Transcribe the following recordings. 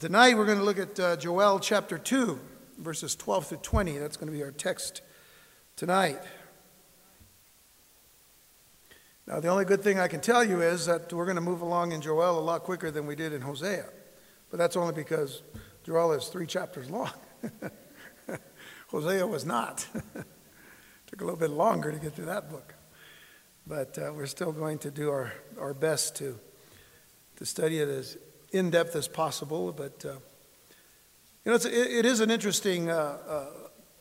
Tonight we're going to look at uh, Joel chapter 2, verses 12 through 20. That's going to be our text tonight. Now, the only good thing I can tell you is that we're going to move along in Joel a lot quicker than we did in Hosea. But that's only because Joel is three chapters long. Hosea was not. Took a little bit longer to get through that book. But uh, we're still going to do our, our best to, to study it as in depth as possible. But, uh, you know, it's, it, it is an interesting uh, uh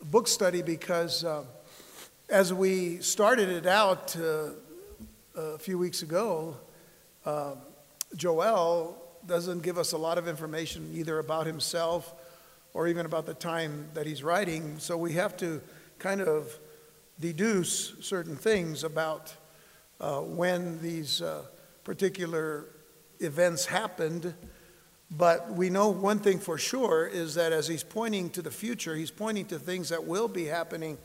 book study because uh, as we started it out uh, a few weeks ago, Joel doesn't give us a lot of information either about himself or even about the time that he's writing. So we have to kind of deduce certain things about uh, when these uh, particular events happened. But we know one thing for sure is that as he's pointing to the future, he's pointing to things that will be happening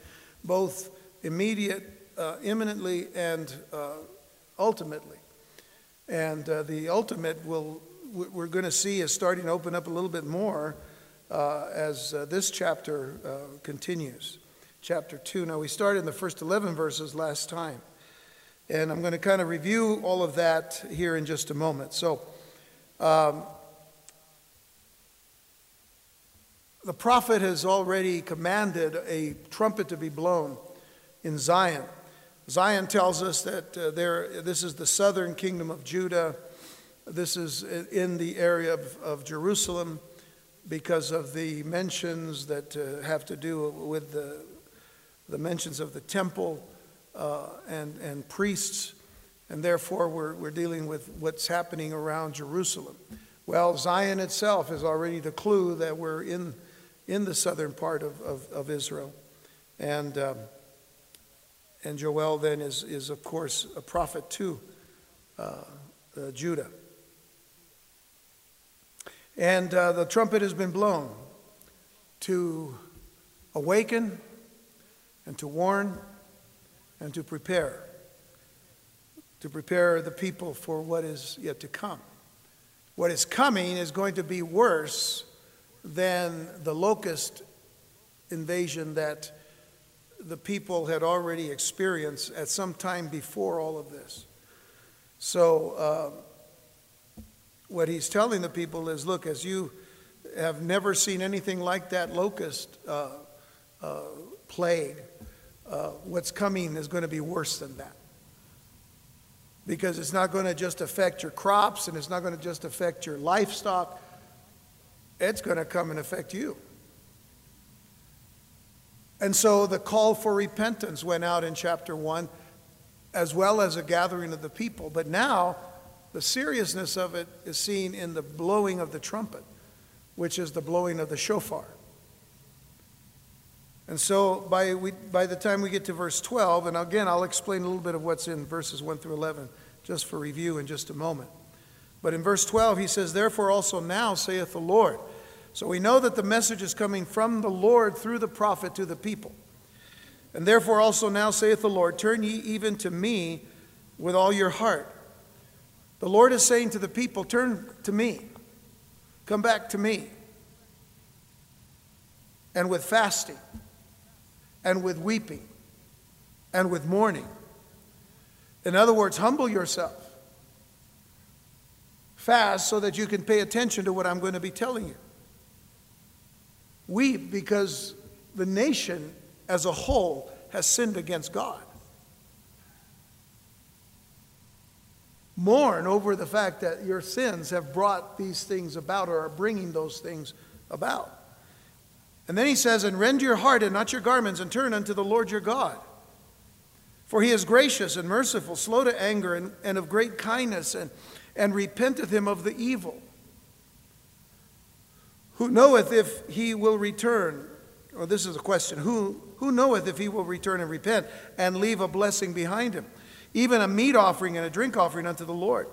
both immediate, uh, imminently, and uh, ultimately. And uh, the ultimate will we're going to see is starting to open up a little bit more uh, as uh, this chapter uh, continues. Chapter 2. Now, we started in the first 11 verses last time. And I'm going to kind of review all of that here in just a moment. So, um, the prophet has already commanded a trumpet to be blown in Zion. Zion tells us that uh, there, this is the southern kingdom of Judah. This is in the area of, of Jerusalem because of the mentions that uh, have to do with the, the mentions of the temple uh, and, and priests, and therefore we're, we're dealing with what's happening around Jerusalem. Well, Zion itself is already the clue that we're in, in the southern part of, of, of Israel. And, um, and Joel then is, is, of course, a prophet to uh, uh Judah. And uh, the trumpet has been blown to awaken and to warn and to prepare, to prepare the people for what is yet to come. What is coming is going to be worse than the locust invasion that the people had already experienced at some time before all of this. So, uh, what he's telling the people is look, as you have never seen anything like that locust uh, uh, plague, uh, what's coming is going to be worse than that. Because it's not going to just affect your crops and it's not going to just affect your livestock, it's going to come and affect you. And so the call for repentance went out in chapter 1, as well as a gathering of the people. But now, the seriousness of it is seen in the blowing of the trumpet, which is the blowing of the shofar. And so by, we, by the time we get to verse 12, and again, I'll explain a little bit of what's in verses 1 through 11 just for review in just a moment. But in verse 12, he says, Therefore also now saith the Lord. So we know that the message is coming from the Lord through the prophet to the people. And therefore also now saith the Lord, Turn ye even to me with all your heart the Lord is saying to the people, Turn to me, come back to me. And with fasting, and with weeping, and with mourning. In other words, humble yourself. Fast so that you can pay attention to what I'm going to be telling you. Weep because the nation as a whole has sinned against God. mourn over the fact that your sins have brought these things about or are bringing those things about. And then he says, And rend your heart and not your garments, and turn unto the Lord your God. For he is gracious and merciful, slow to anger, and, and of great kindness, and, and repenteth him of the evil. Who knoweth if he will return? Or this is a question who, who knoweth if he will return and repent and leave a blessing behind him? even a meat offering and a drink offering unto the Lord.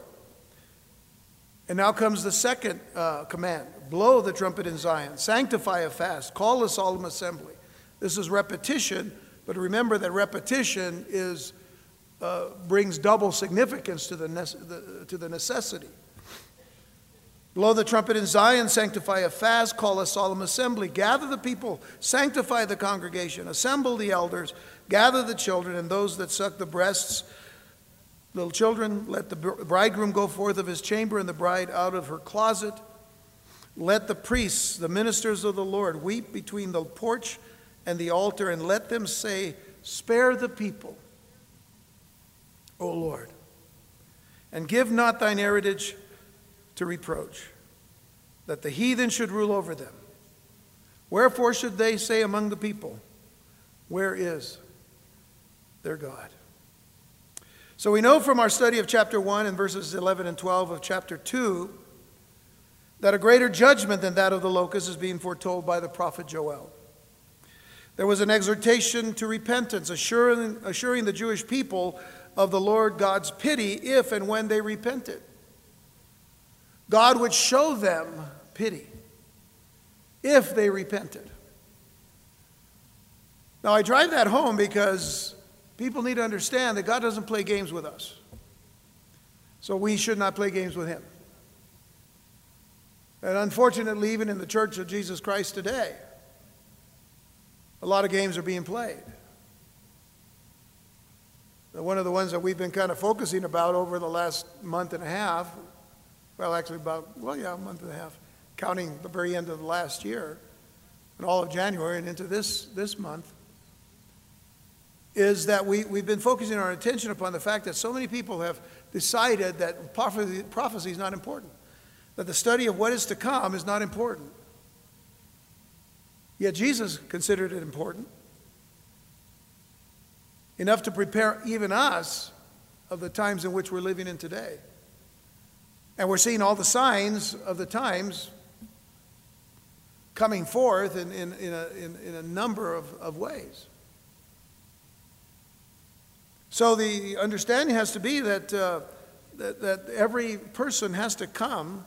And now comes the second uh, command blow the trumpet in Zion, sanctify a fast, call a solemn assembly. This is repetition, but remember that repetition is, uh, brings double significance to the, the, to the necessity. Blow the trumpet in Zion, sanctify a fast, call a solemn assembly. Gather the people, sanctify the congregation, assemble the elders, gather the children and those that suck the breasts. Little children, let the bridegroom go forth of his chamber and the bride out of her closet. Let the priests, the ministers of the Lord, weep between the porch and the altar, and let them say, Spare the people, O Lord, and give not thine heritage to reproach, that the heathen should rule over them. Wherefore should they say among the people, Where is their God? So we know from our study of chapter 1 and verses 11 and 12 of chapter 2 that a greater judgment than that of the locusts is being foretold by the prophet Joel. There was an exhortation to repentance, assuring, assuring the Jewish people of the Lord God's pity if and when they repented. God would show them pity if they repented. Now, I drive that home because people need to understand that God doesn't play games with us. So we should not play games with Him. And unfortunately, even in the Church of Jesus Christ today, a lot of games are being played. One of the ones that we've been kind of focusing about over the last month and a half well, actually about, well, yeah, a month and a half, counting the very end of the last year and all of January and into this, this month, is that we, we've been focusing our attention upon the fact that so many people have decided that prophecy, prophecy is not important, that the study of what is to come is not important. Yet Jesus considered it important, enough to prepare even us of the times in which we're living in today. And we're seeing all the signs of the times coming forth in, in, in, a, in, in a number of, of ways. So the understanding has to be that, uh, that, that every person has to come,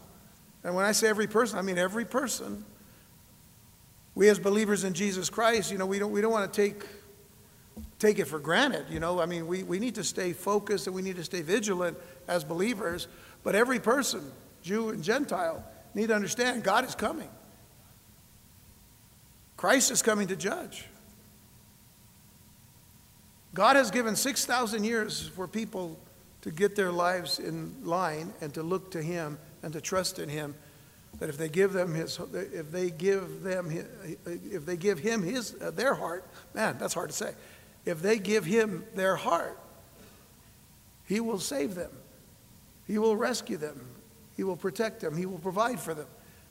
and when I say every person, I mean every person. We as believers in Jesus Christ, you know, we don't, we don't want to take, take it for granted, you know. I mean, we, we need to stay focused and we need to stay vigilant as believers but every person, Jew and Gentile, need to understand God is coming. Christ is coming to judge. God has given 6,000 years for people to get their lives in line and to look to Him and to trust in Him. That if they give them His, if they give them, if they give Him His, uh, their heart, man, that's hard to say. If they give Him their heart, He will save them. He will rescue them. He will protect them. He will provide for them.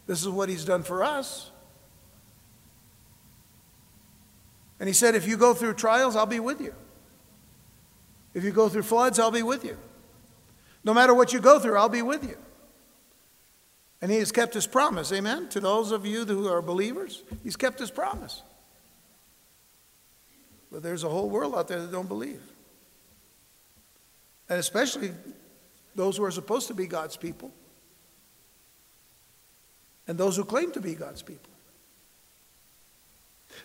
This is what He's done for us. And He said, If you go through trials, I'll be with you. If you go through floods, I'll be with you. No matter what you go through, I'll be with you. And He has kept His promise, amen? To those of you who are believers, He's kept His promise. But there's a whole world out there that don't believe. And especially those who are supposed to be God's people, and those who claim to be God's people.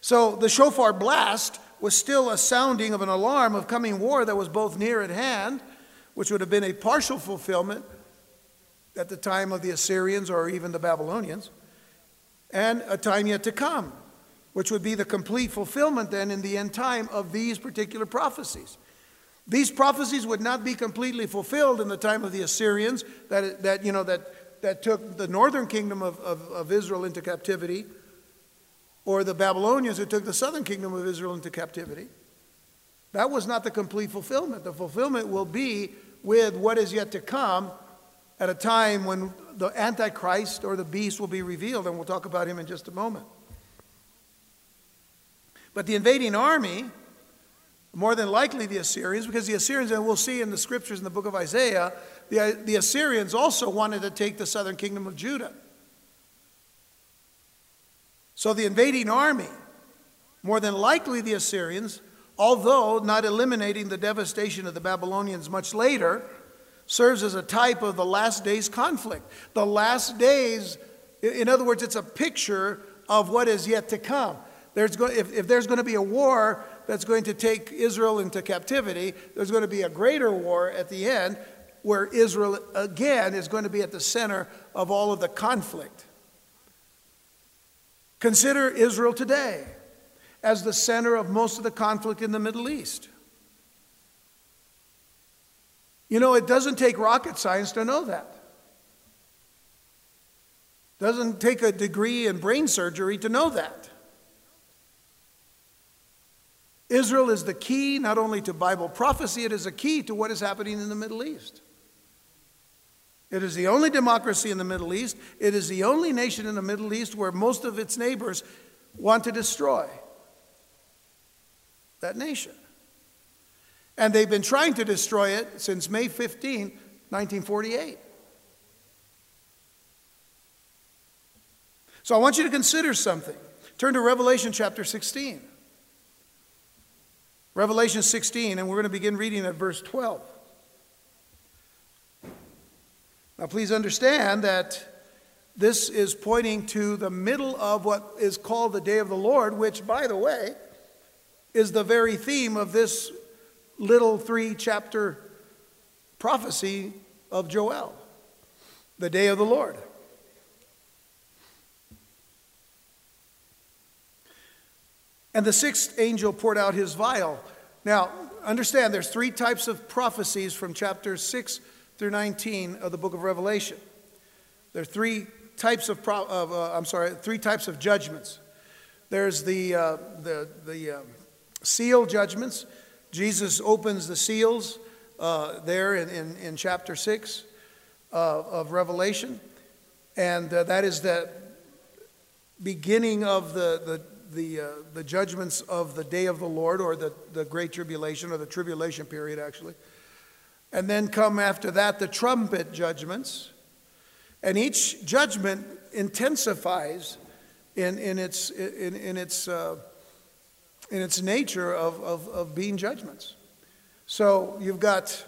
So the shofar blast was still a sounding of an alarm of coming war that was both near at hand, which would have been a partial fulfillment at the time of the Assyrians or even the Babylonians, and a time yet to come, which would be the complete fulfillment then in the end time of these particular prophecies. These prophecies would not be completely fulfilled in the time of the Assyrians that, that, you know, that, that took the northern kingdom of, of, of Israel into captivity, or the Babylonians who took the southern kingdom of Israel into captivity. That was not the complete fulfillment. The fulfillment will be with what is yet to come at a time when the Antichrist or the beast will be revealed, and we'll talk about him in just a moment. But the invading army more than likely the Assyrians, because the Assyrians, and we'll see in the scriptures in the book of Isaiah, the, the Assyrians also wanted to take the southern kingdom of Judah. So the invading army, more than likely the Assyrians, although not eliminating the devastation of the Babylonians much later, serves as a type of the last days conflict. The last days, in other words, it's a picture of what is yet to come. There's if, if there's going to be a war, that's going to take Israel into captivity. There's going to be a greater war at the end, where Israel again is going to be at the center of all of the conflict. Consider Israel today as the center of most of the conflict in the Middle East. You know, it doesn't take rocket science to know that. Doesn't take a degree in brain surgery to know that. Israel is the key not only to Bible prophecy, it is a key to what is happening in the Middle East. It is the only democracy in the Middle East. It is the only nation in the Middle East where most of its neighbors want to destroy that nation. And they've been trying to destroy it since May 15, 1948. So I want you to consider something. Turn to Revelation chapter 16. Revelation 16, and we're going to begin reading at verse 12. Now, please understand that this is pointing to the middle of what is called the day of the Lord, which, by the way, is the very theme of this little three chapter prophecy of Joel the day of the Lord. And the sixth angel poured out his vial. Now, understand there's three types of prophecies from chapter 6 through 19 of the book of Revelation. There are three types of, pro- of uh, I'm sorry, three types of judgments. There's the, uh, the, the uh, seal judgments. Jesus opens the seals uh, there in, in, in, chapter 6 uh, of Revelation. And uh, that is the beginning of the, the, the, uh, the judgments of the day of the Lord, or the, the great tribulation, or the tribulation period, actually. And then come after that the trumpet judgments. And each judgment intensifies in, in its, in, in its, uh, in its nature of, of, of being judgments. So you've got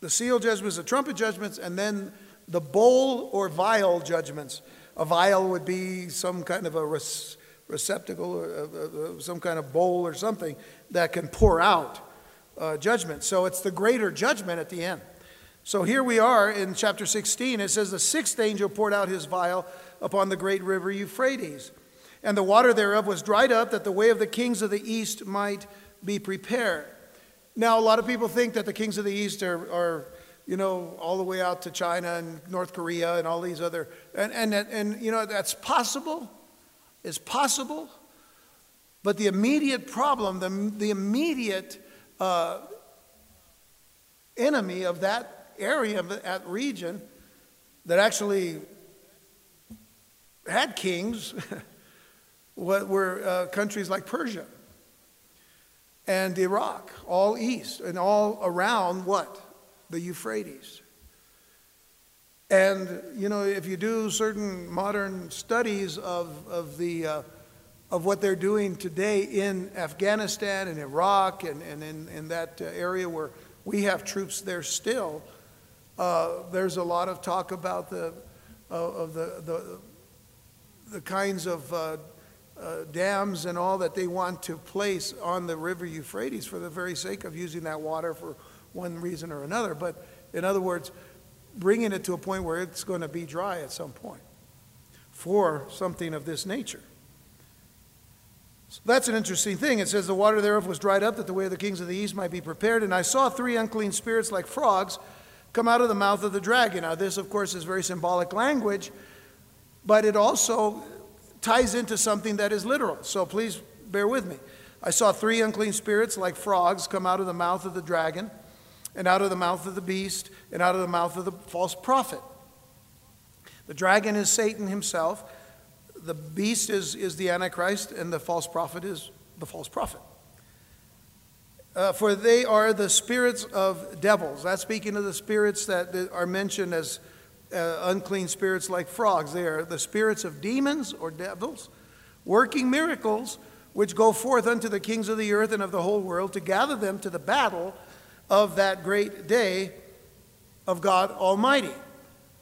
the seal judgments, the trumpet judgments, and then the bowl or vial judgments. A vial would be some kind of a receptacle, or uh, uh, uh, some kind of bowl or something that can pour out uh, judgment. So it's the greater judgment at the end. So here we are in chapter 16. It says, The sixth angel poured out his vial upon the great river Euphrates, and the water thereof was dried up, that the way of the kings of the east might be prepared. Now, a lot of people think that the kings of the east are, are you know, all the way out to China and North Korea and all these other, and, and, and you know, that's possible. It's possible. But the immediate problem, the, the immediate uh, enemy of that area, of that region, that actually had kings, were uh, countries like Persia and Iraq, all east and all around what? the Euphrates. And, you know, if you do certain modern studies of, of, the, uh, of what they're doing today in Afghanistan and Iraq and, and in, in that uh, area where we have troops there still, uh, there's a lot of talk about the, uh, of the, the, the kinds of uh, uh, dams and all that they want to place on the river Euphrates for the very sake of using that water for one reason or another. But in other words, bringing it to a point where it's going to be dry at some point for something of this nature. So that's an interesting thing. It says, The water thereof was dried up, that the way of the kings of the east might be prepared. And I saw three unclean spirits like frogs come out of the mouth of the dragon. Now, this, of course, is very symbolic language, but it also ties into something that is literal. So please bear with me. I saw three unclean spirits like frogs come out of the mouth of the dragon and out of the mouth of the beast, and out of the mouth of the false prophet. The dragon is Satan himself, the beast is, is the Antichrist, and the false prophet is the false prophet. Uh, for they are the spirits of devils. That's speaking of the spirits that are mentioned as uh, unclean spirits like frogs. They are the spirits of demons or devils, working miracles, which go forth unto the kings of the earth and of the whole world to gather them to the battle of that great day of God Almighty.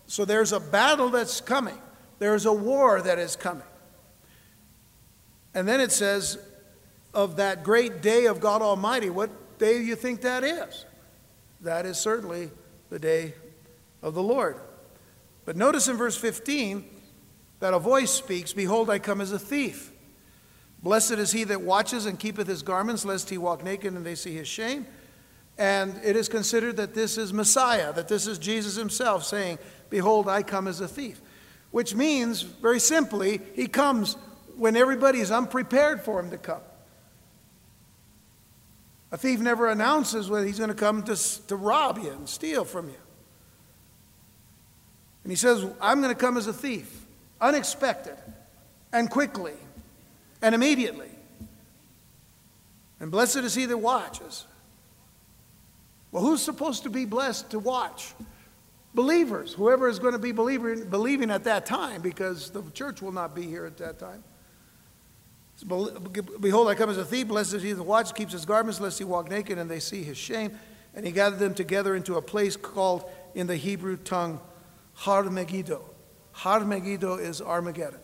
So there's a battle that's coming, there's a war that is coming. And then it says, of that great day of God Almighty. What, day do you think that is. That is certainly the day of the Lord. But notice in verse 15 that a voice speaks Behold, I come as a thief. Blessed is he that watches and keepeth his garments, lest he walk naked and they see his shame. And it is considered that this is Messiah, that this is Jesus himself saying, Behold, I come as a thief. Which means, very simply, he comes when everybody is unprepared for him to come. A thief never announces when he's going to come to, to rob you and steal from you. And he says, I'm going to come as a thief, unexpected, and quickly, and immediately. And blessed is he that watches. Well, who's supposed to be blessed to watch? Believers, whoever is going to be believing at that time, because the church will not be here at that time. Behold, I come as a thief. Blessed is he that watches, keeps his garments, lest he walk naked and they see his shame. And he gathered them together into a place called in the Hebrew tongue Har Megiddo. Har Megiddo is Armageddon.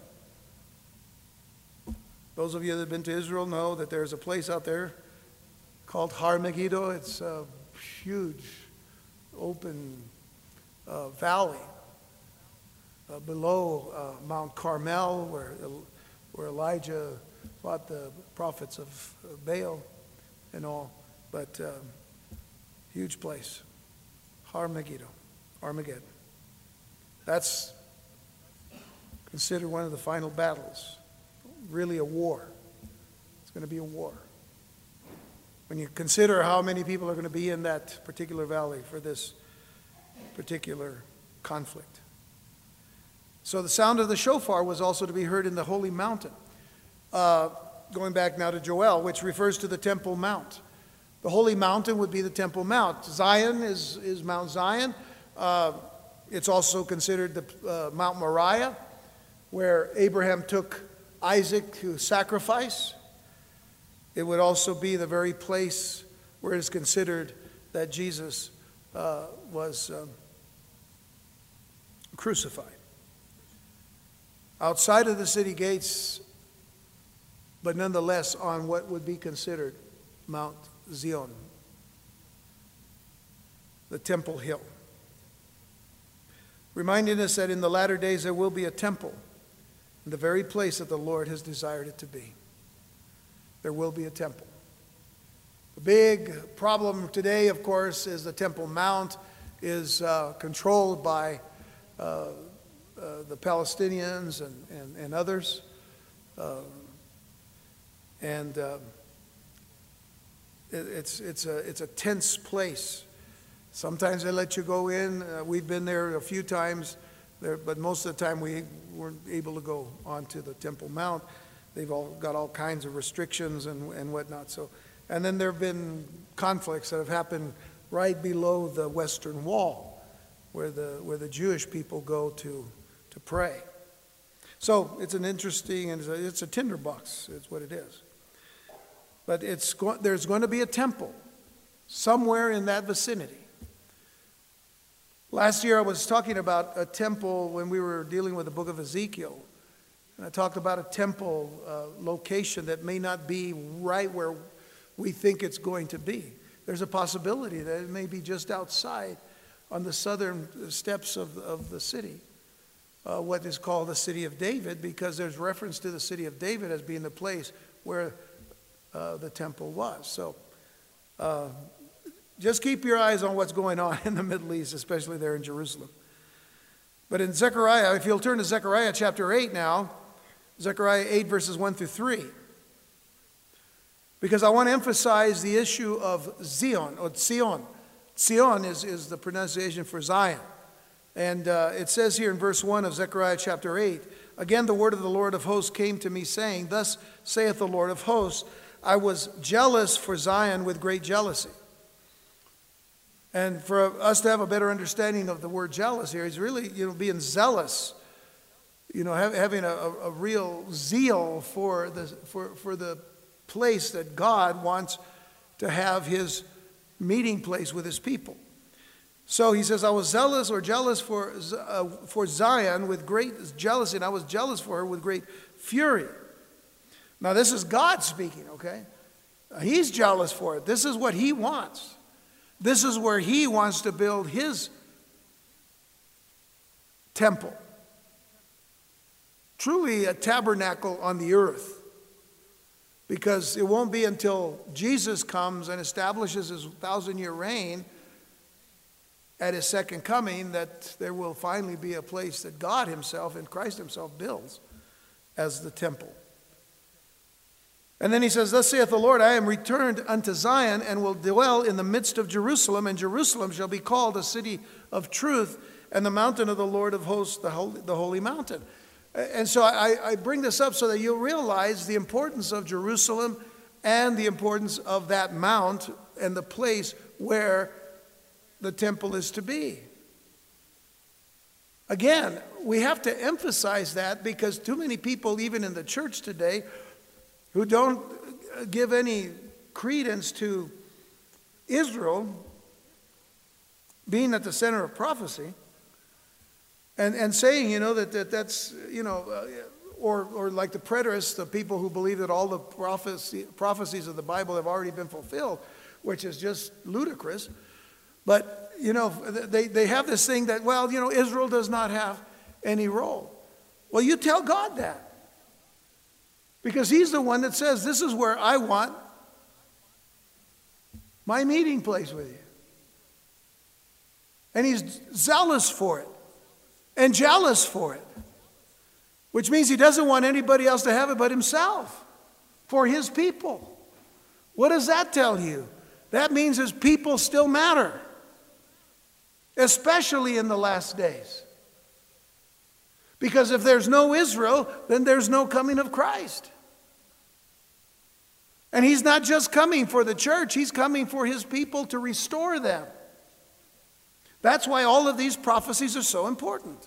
Those of you that have been to Israel know that there's a place out there called Har Megiddo. It's a huge, open uh, valley uh, below uh, Mount Carmel, where, where Elijah fought the prophets of Baal and all, but um, huge place. Har Megiddo, Armageddon. That's considered one of the final battles. Really a war. It's going to be a war. When you consider how many people are going to be in that particular valley for this particular conflict. So the sound of the shofar was also to be heard in the holy mountain. Uh, going back now to Joel, which refers to the Temple Mount. The holy mountain would be the Temple Mount. Zion is, is Mount Zion. Uh, it's also considered the uh, Mount Moriah, where Abraham took Isaac to sacrifice. It would also be the very place where it is considered that Jesus uh, was um, crucified. Outside of the city gates, but nonetheless on what would be considered Mount Zion, the Temple Hill. Reminding us that in the latter days there will be a temple in the very place that the Lord has desired it to be. There will be a temple. The big problem today, of course, is the Temple Mount is uh, controlled by uh, uh, the Palestinians and, and, and others. Uh, and um, it, it's, it's, a, it's a tense place. Sometimes they let you go in. Uh, we've been there a few times, there, but most of the time we weren't able to go onto the Temple Mount. They've all got all kinds of restrictions and, and whatnot. So and then there have been conflicts that have happened right below the Western Wall, where the, where the Jewish people go to, to pray. So it's an interesting, and it's a, it's a tinderbox, is what it is. But it's go, there's going to be a temple somewhere in that vicinity. Last year I was talking about a temple when we were dealing with the book of Ezekiel. And I talked about a temple uh, location that may not be right where we think it's going to be. There's a possibility that it may be just outside on the southern steps of, of the city, uh, what is called the city of David, because there's reference to the city of David as being the place where uh, the temple was. So uh, just keep your eyes on what's going on in the Middle East, especially there in Jerusalem. But in Zechariah, if you'll turn to Zechariah chapter 8 now, Zechariah 8, verses 1 through 3 because I want to emphasize the issue of Zion or Zion. Zion is, is the pronunciation for Zion. And uh, it says here in verse 1 of Zechariah chapter 8 Again, the word of the Lord of hosts came to me, saying, Thus saith the Lord of hosts, I was jealous for Zion with great jealousy. And for us to have a better understanding of the word jealous here, he's really you know, being zealous, you know, having a, a real zeal for the, for, for the place that God wants to have his meeting place with his people. So he says, I was zealous or jealous for, uh, for Zion with great jealousy, and I was jealous for her with great fury. Now, this is God speaking, okay? He's jealous for it. This is what he wants. This is where he wants to build his temple. Truly a tabernacle on the earth. Because it won't be until Jesus comes and establishes his thousand year reign at his second coming that there will finally be a place that God himself and Christ himself builds as the temple. And then he says, Thus saith the Lord, I am returned unto Zion and will dwell in the midst of Jerusalem, and Jerusalem shall be called a city of truth, and the mountain of the Lord of hosts, the holy, the holy mountain. And so I, I bring this up so that you'll realize the importance of Jerusalem and the importance of that mount and the place where the temple is to be. Again, we have to emphasize that because too many people, even in the church today, who don't give any credence to Israel being at the center of prophecy and, and saying, you know, that, that that's, you know, uh, or, or like the preterists, the people who believe that all the prophecy, prophecies of the Bible have already been fulfilled, which is just ludicrous. But, you know, they, they have this thing that, well, you know, Israel does not have any role. Well, you tell God that. Because He's the one that says, This is where I want my meeting place with you. And He's zealous for it and jealous for it, which means He doesn't want anybody else to have it but Himself for His people. What does that tell you? That means His people still matter, especially in the last days. Because if there's no Israel, then there's no coming of Christ. And he's not just coming for the church, he's coming for his people to restore them. That's why all of these prophecies are so important.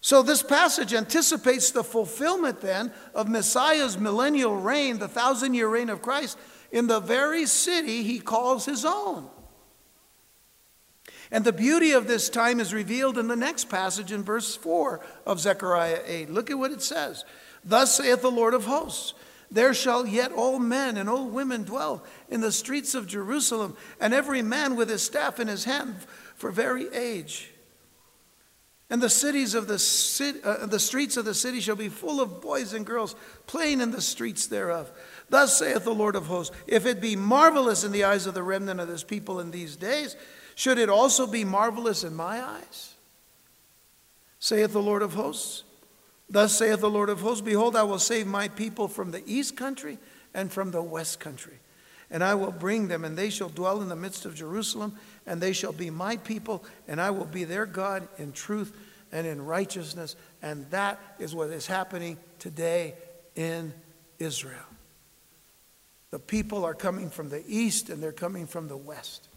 So, this passage anticipates the fulfillment then of Messiah's millennial reign, the thousand year reign of Christ, in the very city he calls his own. And the beauty of this time is revealed in the next passage in verse 4 of Zechariah 8. Look at what it says Thus saith the Lord of hosts. There shall yet old men and old women dwell in the streets of Jerusalem, and every man with his staff in his hand for very age. And the cities of the, city, uh, the streets of the city shall be full of boys and girls playing in the streets thereof. Thus saith the Lord of hosts: If it be marvelous in the eyes of the remnant of this people in these days, should it also be marvelous in my eyes? Saith the Lord of hosts. Thus saith the Lord of hosts Behold, I will save my people from the east country and from the west country. And I will bring them, and they shall dwell in the midst of Jerusalem, and they shall be my people, and I will be their God in truth and in righteousness. And that is what is happening today in Israel. The people are coming from the east and they're coming from the west.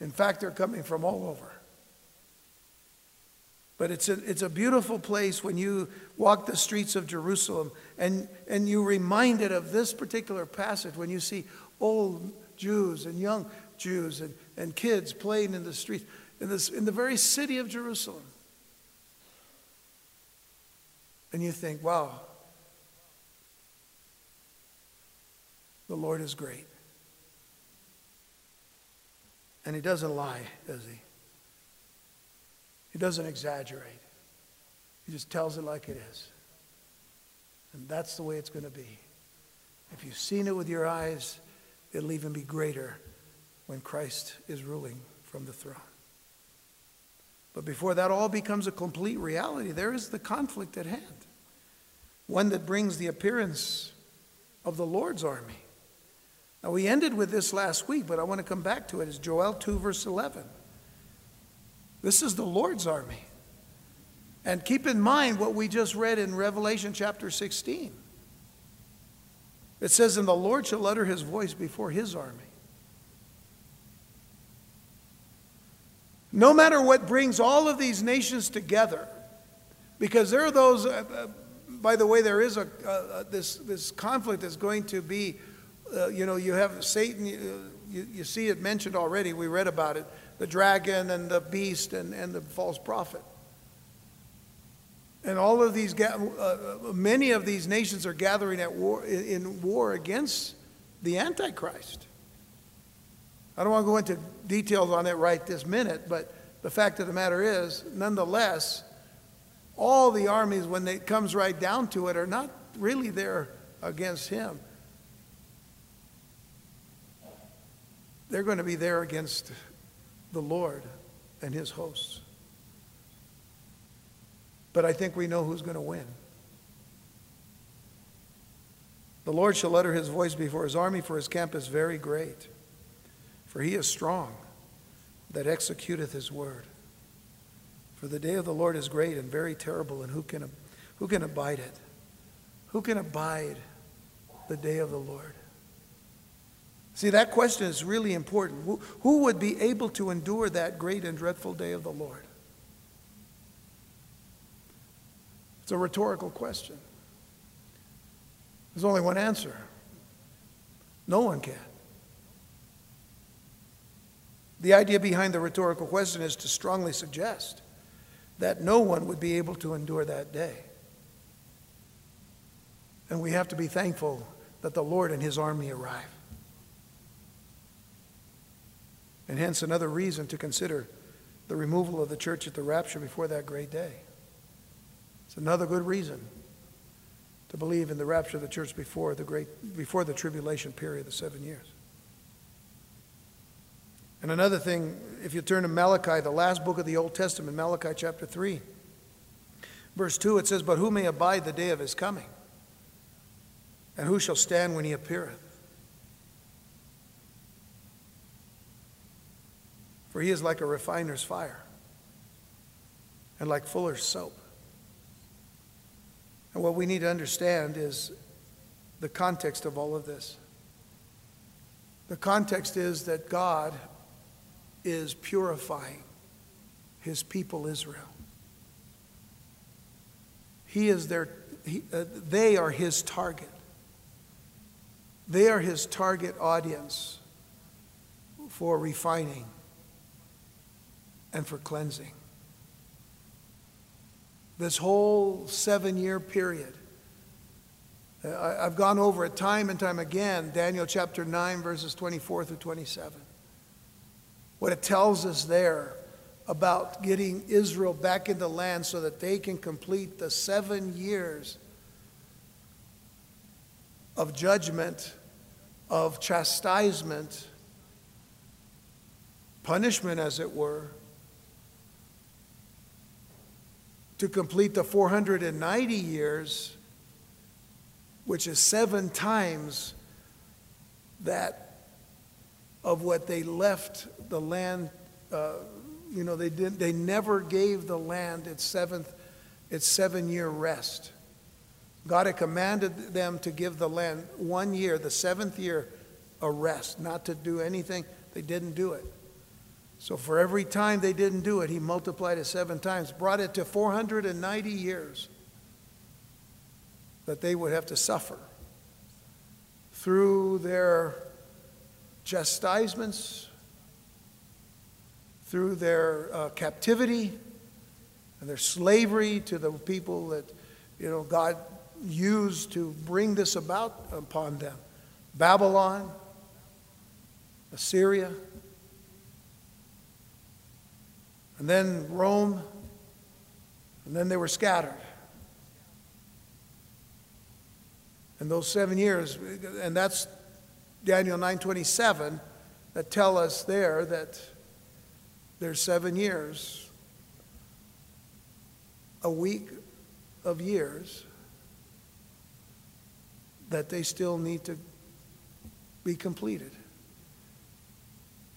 In fact, they're coming from all over. But it's a, it's a beautiful place when you walk the streets of Jerusalem and, and you're reminded of this particular passage when you see old Jews and young Jews and, and kids playing in the streets in, this, in the very city of Jerusalem. And you think, wow, the Lord is great. And He doesn't lie, does He? He doesn't exaggerate, he just tells it like it is. And that's the way it's going to be. If you've seen it with your eyes, it'll even be greater when Christ is ruling from the throne. But before that all becomes a complete reality, there is the conflict at hand. One that brings the appearance of the Lord's army. Now, we ended with this last week, but I want to come back to it. It's Joel 2, verse 11. This is the Lord's army. And keep in mind what we just read in Revelation chapter 16. It says, And the Lord shall utter his voice before his army. No matter what brings all of these nations together, because there are those, uh, uh, by the way, there is a, uh, this, this conflict that's going to be, uh, you know, you have Satan, uh, you, you see it mentioned already, we read about it the dragon and the beast and, and the false prophet. And all of these, uh, uh, many of these nations are gathering at war, in war against the Antichrist. I don't want to go into details on it right this minute, but the fact of the matter is, nonetheless, all the armies, when it comes right down to it, are not really there against him. They're going to be there against the Lord and his hosts. But I think we know who's going to win. The Lord shall utter his voice before his army, for his camp is very great. For he is strong that executeth his word. For the day of the Lord is great and very terrible, and who can, who can abide it? Who can abide the day of the Lord? See, that question is really important. Who, who would be able to endure that great and dreadful day of the Lord? It's a rhetorical question. There's only one answer no one can. The idea behind the rhetorical question is to strongly suggest that no one would be able to endure that day. And we have to be thankful that the Lord and his army arrive. And hence, another reason to consider the removal of the church at the rapture before that great day. It's another good reason to believe in the rapture of the church before the great before the tribulation period, the seven years. And another thing, if you turn to Malachi, the last book of the Old Testament, Malachi chapter 3, verse 2, it says, But who may abide the day of his coming? And who shall stand when he appeareth? For he is like a refiner's fire and like fuller's soap. And what we need to understand is the context of all of this. The context is that God is purifying his people Israel. He is their, he, uh, they are his target. They are his target audience for refining and for cleansing. This whole seven year period. I've gone over it time and time again, Daniel chapter 9, verses 24 through 27 what it tells us there about getting Israel back in the land so that they can complete the seven years of judgment, of chastisement, punishment, as it were, to complete the 490 years, which is seven times that of what they left the land. Uh, you know, they didn't. They never gave the land its seventh, its seven-year rest. God had commanded them to give the land one year, the seventh year, a rest, not to do anything. They didn't do it. So for every time they didn't do it, he multiplied it seven times, brought it to 490 years that they would have to suffer through their chastisements, through their uh, captivity and their slavery to the people that, you know, God used to bring this about upon them. Babylon, Assyria, and then Rome, and then they were scattered. And those seven years, and that's Daniel 9:27 that tell us there that there's 7 years a week of years that they still need to be completed.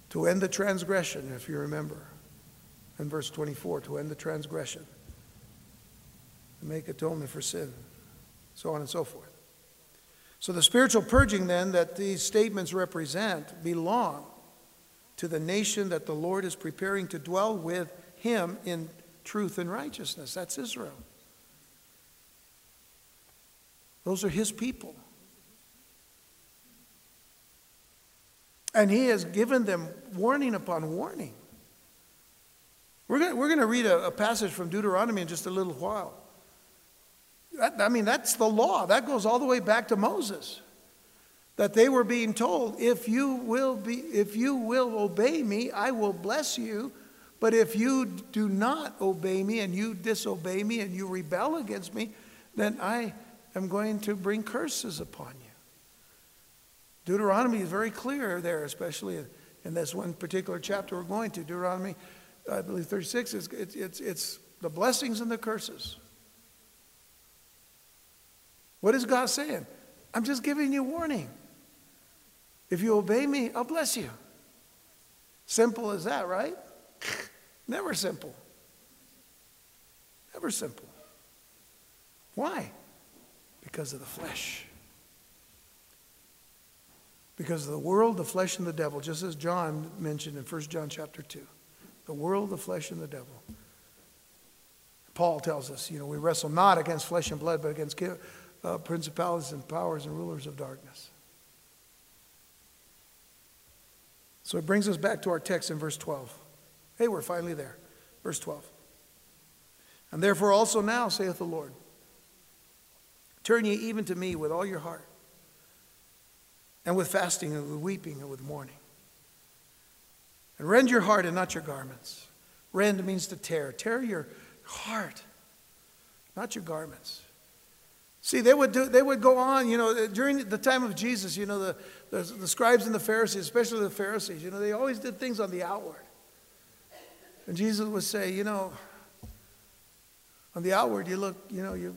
To end the transgression, if you remember, in verse 24, to end the transgression, make atonement for sin, so on and so forth. So, the spiritual purging then that these statements represent belong to the nation that the Lord is preparing to dwell with him in truth and righteousness. That's Israel. Those are his people. And he has given them warning upon warning. We're going we're to read a, a passage from Deuteronomy in just a little while. That, I mean, that's the law. That goes all the way back to Moses. That they were being told, if you will be, if you will obey me, I will bless you. But if you do not obey me and you disobey me and you rebel against me, then I am going to bring curses upon you. Deuteronomy is very clear there, especially in this one particular chapter we're going to. Deuteronomy, I believe 36, is, it's, it's, it's the blessings and the curses. What is God saying? I'm just giving you warning. If you obey me, I'll bless you. Simple as that, right? Never simple. Never simple. Why? Because of the flesh. Because of the world, the flesh, and the devil, just as John mentioned in 1 John chapter 2. The world, the flesh, and the devil. Paul tells us, you know, we wrestle not against flesh and blood, but against uh, principalities and powers and rulers of darkness. So it brings us back to our text in verse 12. Hey, we're finally there. Verse 12. And therefore also now, saith the Lord, turn ye even to me with all your heart, and with fasting, and with weeping, and with mourning. And rend your heart and not your garments. Rend means to tear. Tear your heart, not your garments. See, they would, do, they would go on, you know, during the time of Jesus, you know, the, the, the scribes and the Pharisees, especially the Pharisees, you know, they always did things on the outward. And Jesus would say, you know, on the outward, you look, you know, you,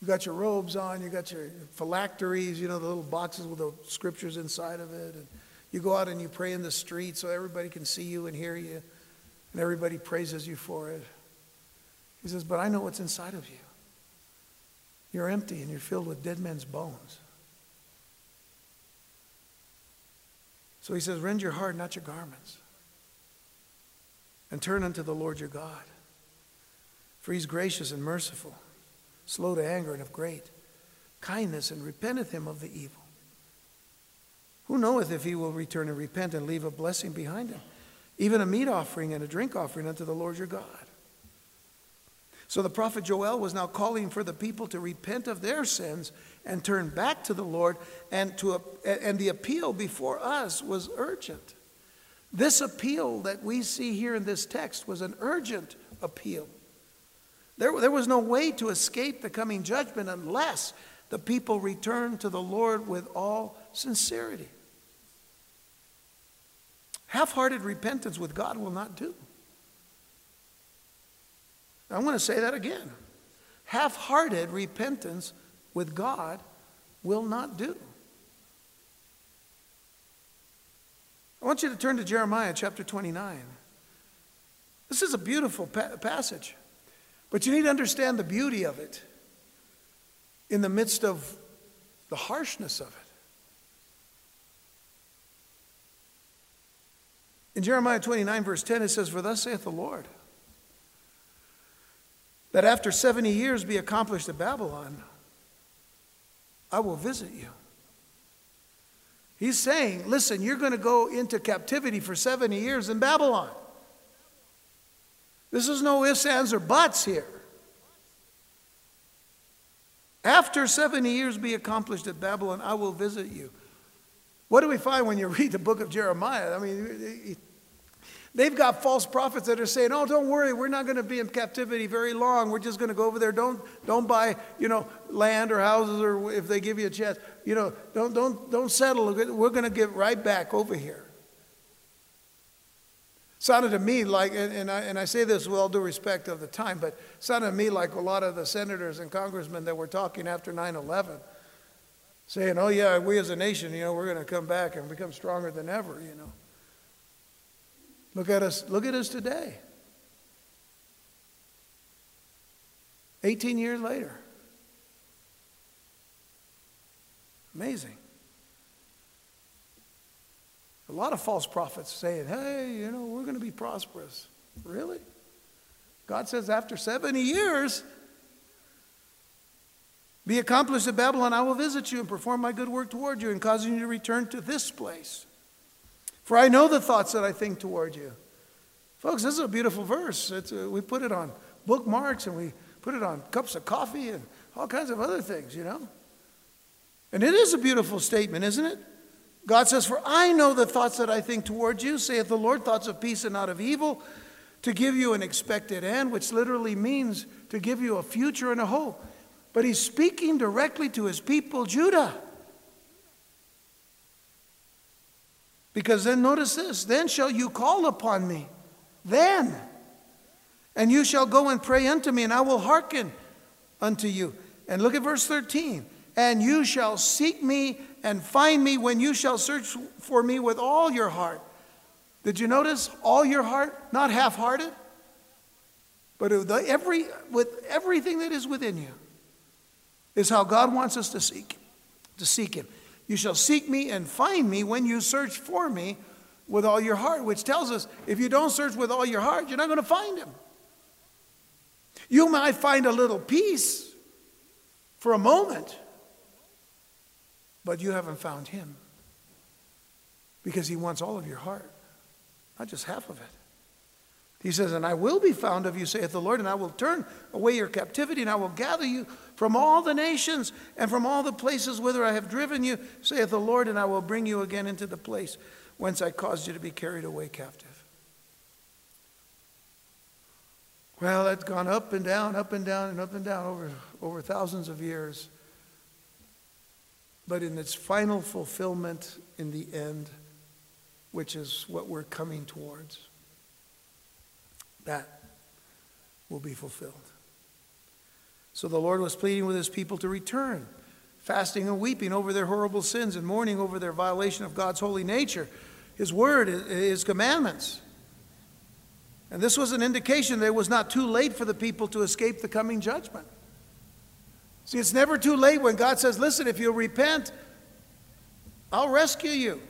you got your robes on, you got your phylacteries, you know, the little boxes with the scriptures inside of it. And you go out and you pray in the street so everybody can see you and hear you, and everybody praises you for it. He says, But I know what's inside of you. You're empty and you're filled with dead men's bones. So he says, Rend your heart, not your garments, and turn unto the Lord your God. For he's gracious and merciful, slow to anger and of great kindness, and repenteth him of the evil. Who knoweth if he will return and repent and leave a blessing behind him, even a meat offering and a drink offering unto the Lord your God? So the prophet Joel was now calling for the people to repent of their sins and turn back to the Lord, and, to, and the appeal before us was urgent. This appeal that we see here in this text was an urgent appeal. There, there was no way to escape the coming judgment unless the people returned to the Lord with all sincerity. Half hearted repentance with God will not do. I want to say that again. Half hearted repentance with God will not do. I want you to turn to Jeremiah chapter 29. This is a beautiful pa- passage, but you need to understand the beauty of it in the midst of the harshness of it. In Jeremiah 29, verse 10, it says, For thus saith the Lord, that after 70 years be accomplished at Babylon, I will visit you. He's saying, listen, you're going to go into captivity for 70 years in Babylon. This is no ifs, ands, or buts here. After 70 years be accomplished at Babylon, I will visit you. What do we find when you read the book of Jeremiah? I mean, They've got false prophets that are saying, "Oh, don't worry, we're not going to be in captivity very long. We're just going to go over there. Don't don't buy, you know, land or houses or if they give you a chance, you know, don't don't don't settle. We're going to get right back over here." Sounded to me like, and I, and I say this with all due respect of the time, but sounded to me like a lot of the senators and congressmen that were talking after 9 11, saying, oh, yeah, we as a nation, you know, we're going to come back and become stronger than ever, you know. Look at us, look at us today. 18 years later. Amazing. A lot of false prophets saying, hey, you know, we're going to be prosperous. Really? God says, after 70 years, be accomplished at Babylon, I will visit you and perform my good work toward you and causing you to return to this place. For I know the thoughts that I think toward you. Folks, this is a beautiful verse. A, uh, we put it on bookmarks and we put it on cups of coffee and all kinds of other things, you know. And it is a beautiful statement, isn't it? God says, For I know the thoughts that I think toward you, saith the Lord, thoughts of peace and not of evil, to give you an expected end, which literally means to give you a future and a hope. But he's speaking directly to his people, Judah. Because then notice this then shall you call upon me. Then. And you shall go and pray unto me, and I will hearken unto you. And look at verse 13. And you shall seek me and find me when you shall search for me with all your heart. Did you notice all your heart, not half hearted? But every, with everything that is within you is how God wants us to seek, to seek Him. You shall seek me and find me when you search for me with all your heart, which tells us if you don't search with all your heart, you're not going to find Him. You might find a little peace for a moment, but you haven't found Him because He wants all of your heart, not just half of it. He says, And I will be found of you, saith the Lord, and I will turn away your captivity, and I will gather you from all the nations and from all the places whither I have driven you, saith the Lord, and I will bring you again into the place whence I caused you to be carried away captive. Well, that's gone up and down, up and down, and up and down over, over thousands of years. But in its final fulfillment in the end, which is what we're coming towards, that will be fulfilled. So the Lord was pleading with his people to return, fasting and weeping over their horrible sins and mourning over their violation of God's holy nature, his word, his commandments. And this was an indication that it was not too late for the people to escape the coming judgment. See, it's never too late when God says, Listen, if you repent, I'll rescue you.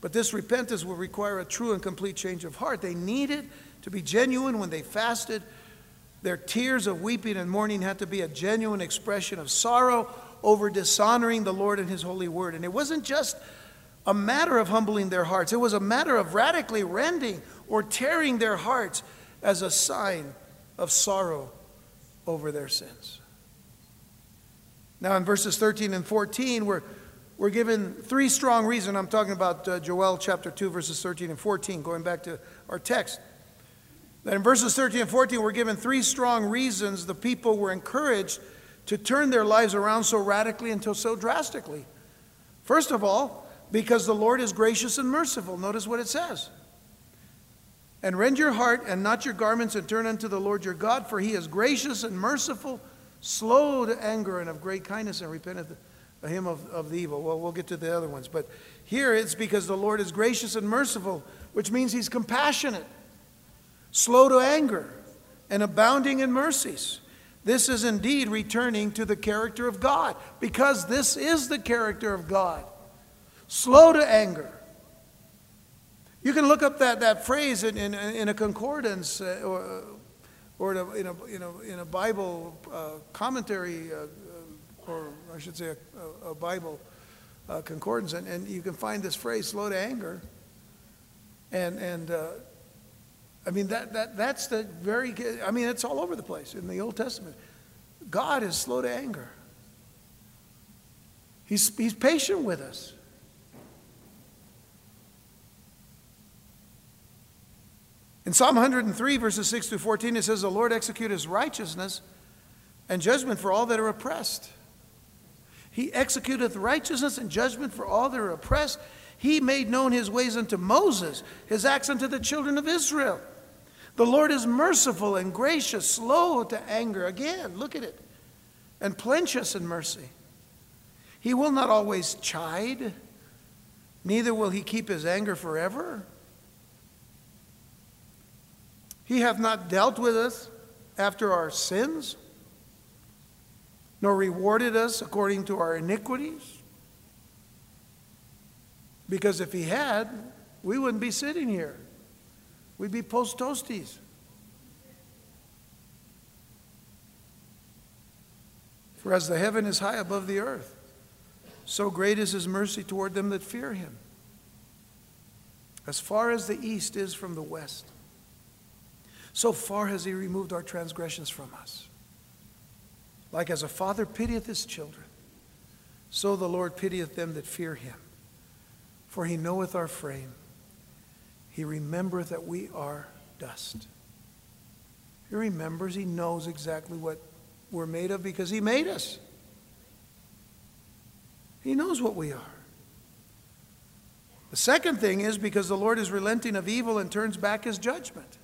But this repentance will require a true and complete change of heart. They needed to be genuine when they fasted. Their tears of weeping and mourning had to be a genuine expression of sorrow over dishonoring the Lord and His holy word. And it wasn't just a matter of humbling their hearts, it was a matter of radically rending or tearing their hearts as a sign of sorrow over their sins. Now, in verses 13 and 14, we're, we're given three strong reasons. I'm talking about uh, Joel chapter 2, verses 13 and 14, going back to our text. That in verses 13 and 14, we're given three strong reasons the people were encouraged to turn their lives around so radically and so drastically. First of all, because the Lord is gracious and merciful. Notice what it says. And rend your heart and not your garments and turn unto the Lord your God, for he is gracious and merciful, slow to anger and of great kindness, and repenteth him of, of the evil. Well, we'll get to the other ones. But here it's because the Lord is gracious and merciful, which means he's compassionate, slow to anger, and abounding in mercies. This is indeed returning to the character of God because this is the character of God. Slow to anger. You can look up that, that phrase in, in, in a concordance uh, or, or in, a, in, a, in, a, in a Bible uh, commentary, uh, uh or I should say a, a Bible uh, concordance, and, and you can find this phrase, slow to anger. And, and uh, I mean, that, that, that's the very, I mean, it's all over the place in the Old Testament. God is slow to anger, He's, he's patient with us. In Psalm 103, verses 6 to 14, it says, The Lord execute his righteousness and judgment for all that are oppressed. He executeth righteousness and judgment for all that are oppressed. He made known his ways unto Moses, his acts unto the children of Israel. The Lord is merciful and gracious, slow to anger. Again, look at it. And plenteous in mercy. He will not always chide, neither will he keep his anger forever. He hath not dealt with us after our sins, nor rewarded us according to our iniquities. Because if he had, we wouldn't be sitting here. We'd be post toasties. For as the heaven is high above the earth, so great is his mercy toward them that fear him. As far as the east is from the west, so far has he removed our transgressions from us. Like as a father pitieth his children, so the Lord pitieth them that fear him. For he knoweth our frame, he remembereth that we are dust. He remembers, he knows exactly what we're made of because he made us. He knows what we are. The second thing is because the Lord is relenting of evil and turns back his judgment.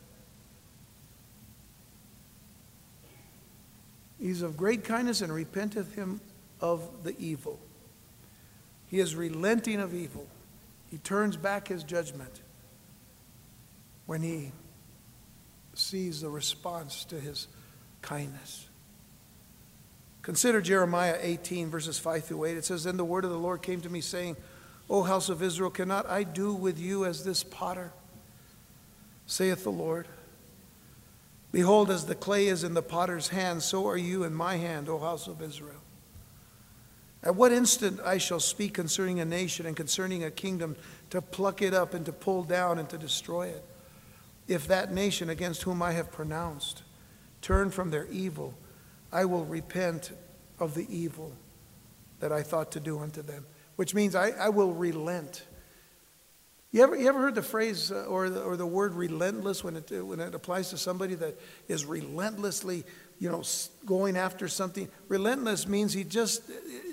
He's of great kindness and repenteth him of the evil. He is relenting of evil. He turns back his judgment when he sees the response to his kindness. Consider Jeremiah 18, verses 5 through 8. It says, Then the word of the Lord came to me, saying, O house of Israel, cannot I do with you as this potter? saith the Lord. Behold, as the clay is in the potter's hand, so are you in my hand, O house of Israel. At what instant I shall speak concerning a nation and concerning a kingdom to pluck it up and to pull down and to destroy it? If that nation against whom I have pronounced turn from their evil, I will repent of the evil that I thought to do unto them, which means I, I will relent you ever, you ever heard the phrase uh, or, the, or the word relentless when it, when it applies to somebody that is relentlessly, you know, going after something? Relentless means he just,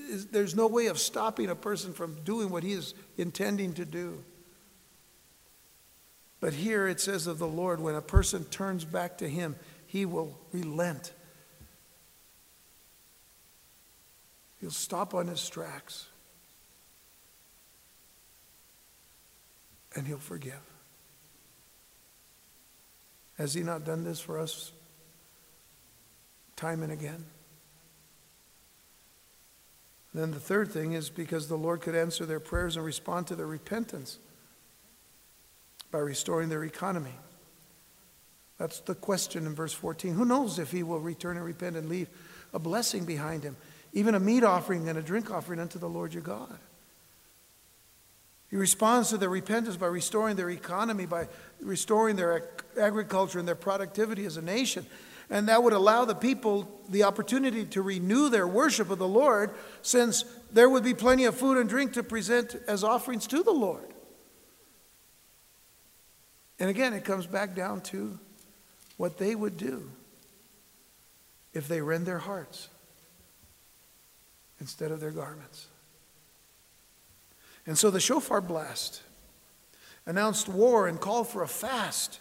is, there's no way of stopping a person from doing what he is intending to do. But here it says of the Lord, when a person turns back to him, he will relent. He'll stop on his tracks. And He'll forgive. Has He not done this for us time and again? Then the third thing is because the Lord could answer their prayers and respond to their repentance by restoring their economy. That's the question in verse 14. Who knows if he will return and repent and leave a blessing behind him, even a meat offering and a drink offering unto the Lord your God? He responds to their repentance by restoring their economy, by restoring their agriculture and their productivity as a nation. And that would allow the people the opportunity to renew their worship of the Lord, since there would be plenty of food and drink to present as offerings to the Lord. And again, it comes back down to what they would do if they rend their hearts instead of their garments. And so the shofar blast announced war and called for a fast.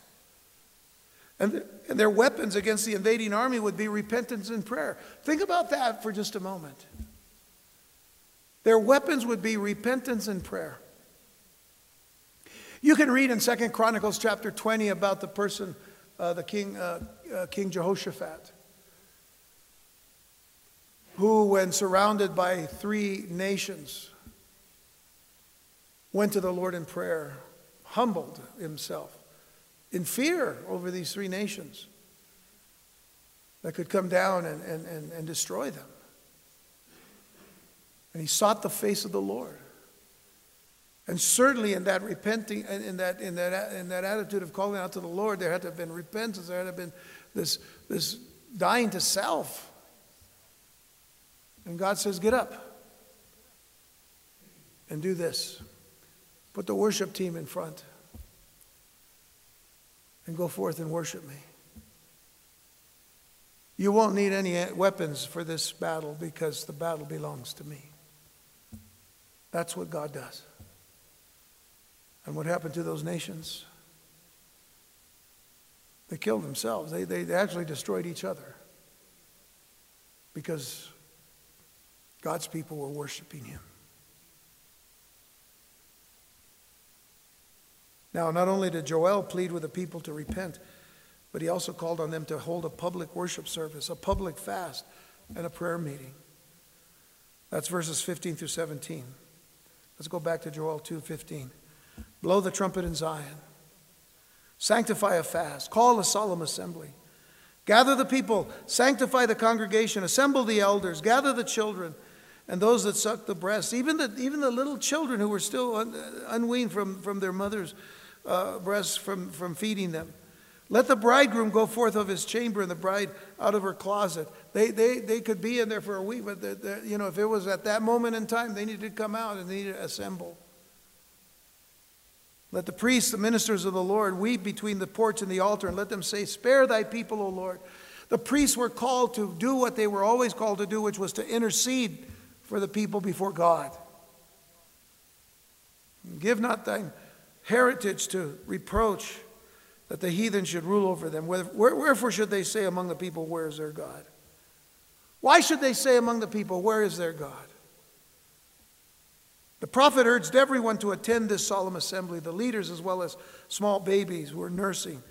And, and their weapons against the invading army would be repentance and prayer. Think about that for just a moment. Their weapons would be repentance and prayer. You can read in Second Chronicles chapter 20 about the person, uh, the king, uh, uh, King Jehoshaphat, who, when surrounded by three nations, went to the Lord in prayer, humbled himself in fear over these three nations that could come down and, and, and, and destroy them. And he sought the face of the Lord. And certainly in that repenting, in that, in that, in that attitude of calling out to the Lord, there had to have been repentance, there had to have been this, this dying to self. And God says, Get up and do this. Put the worship team in front and go forth and worship me. You won't need any weapons for this battle because the battle belongs to me. That's what God does. And what happened to those nations? They killed themselves. They, they actually destroyed each other because God's people were worshiping Him. Now, not only did Joel plead with the people to repent, but he also called on them to hold a public worship service, a public fast, and a prayer meeting. That's verses 15 through 17. Let's go back to Joel 2:15. Blow the trumpet in Zion. Sanctify a fast. Call a solemn assembly. Gather the people, sanctify the congregation, assemble the elders, gather the children and those that suck the breast, even the, even the little children who were still un, unweaned from, from their mothers' uh, breasts from, from feeding them. Let the bridegroom go forth of his chamber and the bride out of her closet. They, they, they could be in there for a week, but they're, they're, you know, if it was at that moment in time, they needed to come out and they needed to assemble. Let the priests, the ministers of the Lord, weep between the porch and the altar, and let them say, Spare thy people, O Lord. The priests were called to do what they were always called to do, which was to intercede for the people before God. Give not thine heritage to reproach that the heathen should rule over them. Wherefore should they say among the people, Where is their God? Why should they say among the people, Where is their God? The prophet urged everyone to attend this solemn assembly, the leaders as well as small babies who were nursing,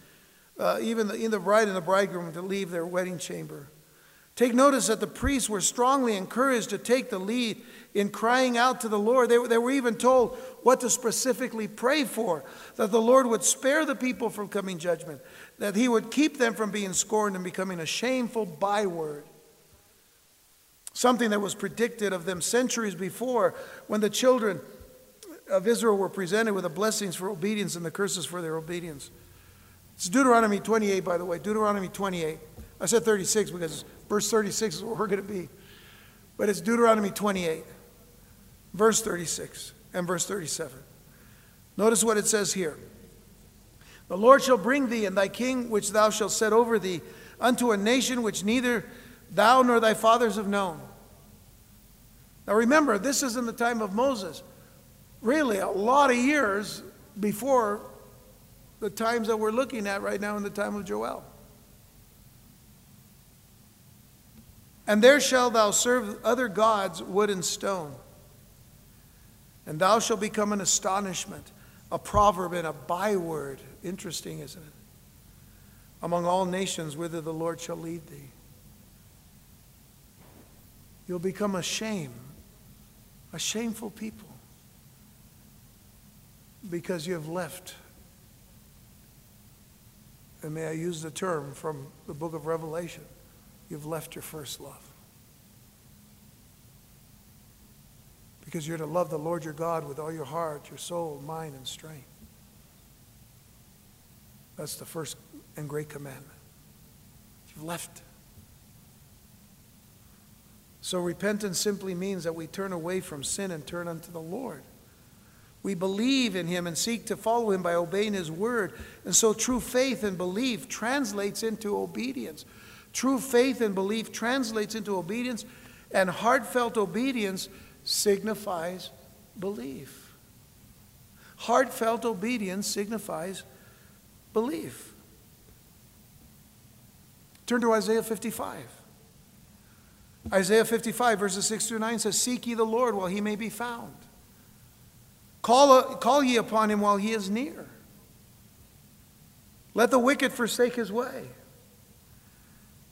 uh, even the, the bride and the bridegroom to leave their wedding chamber. Take notice that the priests were strongly encouraged to take the lead in crying out to the Lord. They, they were even told what to specifically pray for that the Lord would spare the people from coming judgment, that He would keep them from being scorned and becoming a shameful byword. Something that was predicted of them centuries before when the children of Israel were presented with the blessings for obedience and the curses for their obedience. It's Deuteronomy 28, by the way, Deuteronomy 28. I said 36 because verse 36 is where we're going to be. But it's Deuteronomy 28, verse 36 and verse 37. Notice what it says here The Lord shall bring thee and thy king, which thou shalt set over thee, unto a nation which neither thou nor thy fathers have known. Now remember, this is in the time of Moses. Really, a lot of years before the times that we're looking at right now in the time of Joel. And there shalt thou serve other gods, wood and stone. And thou shalt become an astonishment, a proverb, and a byword. Interesting, isn't it? Among all nations, whither the Lord shall lead thee. You'll become a shame, a shameful people, because you have left. And may I use the term from the book of Revelation you've left your first love. Because you're to love the Lord your God with all your heart, your soul, mind, and strength. That's the first and great commandment. You've left. So repentance simply means that we turn away from sin and turn unto the Lord. We believe in him and seek to follow him by obeying his word. And so true faith and belief translates into obedience. True faith and belief translates into obedience, and heartfelt obedience signifies belief. Heartfelt obedience signifies belief. Turn to Isaiah 55. Isaiah 55, verses 6 through 9 says, Seek ye the Lord while he may be found. Call, call ye upon him while he is near. Let the wicked forsake his way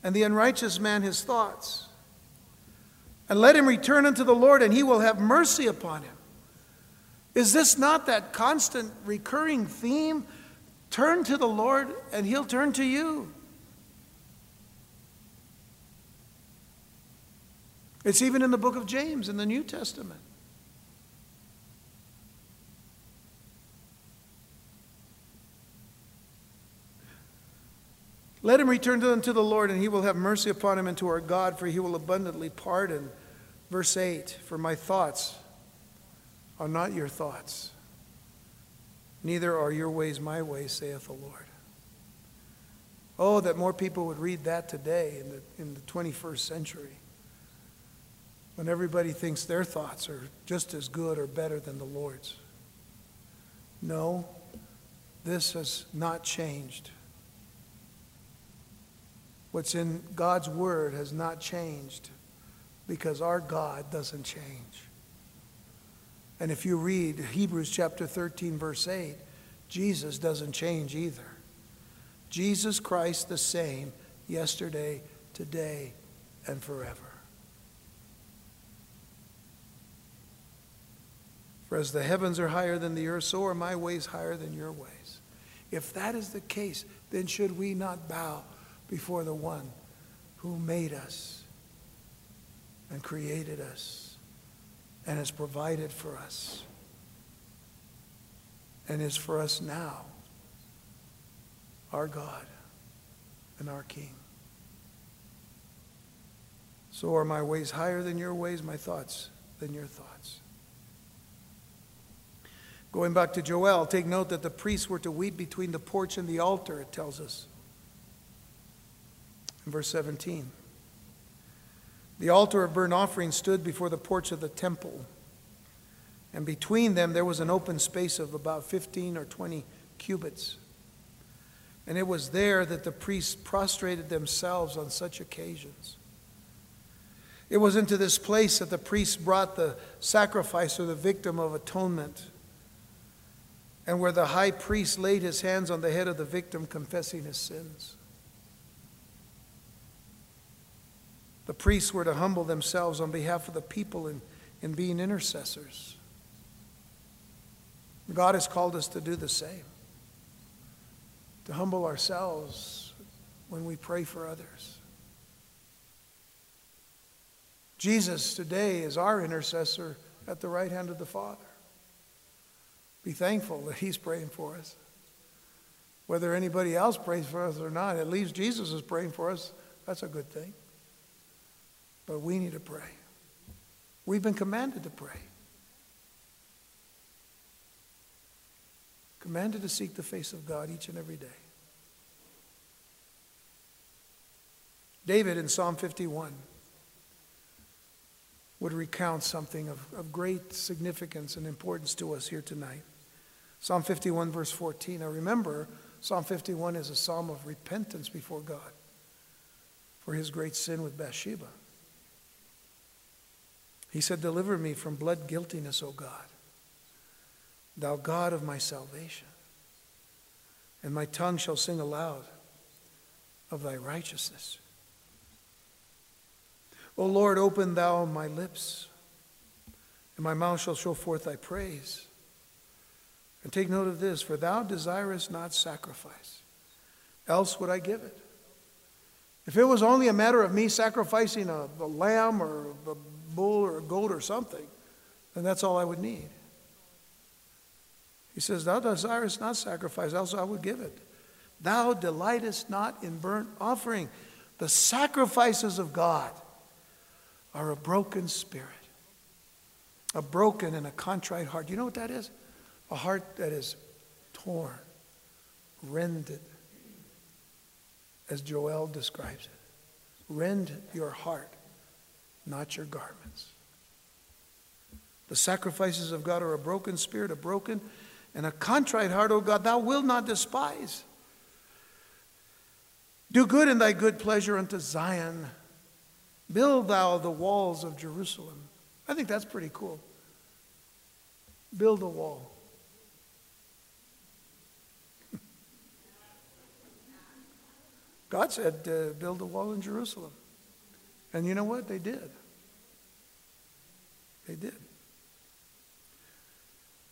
and the unrighteous man his thoughts. And let him return unto the Lord, and he will have mercy upon him. Is this not that constant recurring theme? Turn to the Lord, and he'll turn to you. It's even in the book of James in the New Testament. Let him return unto the Lord, and he will have mercy upon him and to our God, for he will abundantly pardon. Verse 8 For my thoughts are not your thoughts, neither are your ways my ways, saith the Lord. Oh, that more people would read that today in the, in the 21st century, when everybody thinks their thoughts are just as good or better than the Lord's. No, this has not changed. What's in God's Word has not changed because our God doesn't change. And if you read Hebrews chapter 13, verse 8, Jesus doesn't change either. Jesus Christ the same yesterday, today, and forever. For as the heavens are higher than the earth, so are my ways higher than your ways. If that is the case, then should we not bow before the one who made us and created us and has provided for us and is for us now our God and our King. So are my ways higher than your ways, my thoughts than your thoughts. Going back to Joel, take note that the priests were to weep between the porch and the altar, it tells us. Verse 17. The altar of burnt offering stood before the porch of the temple. And between them there was an open space of about 15 or 20 cubits. And it was there that the priests prostrated themselves on such occasions. It was into this place that the priests brought the sacrifice or the victim of atonement, and where the high priest laid his hands on the head of the victim, confessing his sins. The priests were to humble themselves on behalf of the people in, in being intercessors. God has called us to do the same, to humble ourselves when we pray for others. Jesus today is our intercessor at the right hand of the Father. Be thankful that He's praying for us. Whether anybody else prays for us or not, at least Jesus is praying for us. That's a good thing. But we need to pray. We've been commanded to pray. Commanded to seek the face of God each and every day. David in Psalm 51 would recount something of, of great significance and importance to us here tonight. Psalm 51, verse 14. Now remember, Psalm 51 is a psalm of repentance before God for his great sin with Bathsheba. He said, Deliver me from blood guiltiness, O God, thou God of my salvation. And my tongue shall sing aloud of thy righteousness. O Lord, open thou my lips, and my mouth shall show forth thy praise. And take note of this, for thou desirest not sacrifice, else would I give it. If it was only a matter of me sacrificing a, a lamb or a bull or a goat or something, then that's all I would need. He says, Thou desirest not sacrifice, else I would give it. Thou delightest not in burnt offering. The sacrifices of God are a broken spirit, a broken and a contrite heart. You know what that is? A heart that is torn, rended, as Joel describes it. Rend your heart, not your garments. The sacrifices of God are a broken spirit, a broken and a contrite heart, O God, thou wilt not despise. Do good in thy good pleasure unto Zion. Build thou the walls of Jerusalem. I think that's pretty cool. Build a wall. God said, uh, build a wall in Jerusalem. And you know what? They did. They did.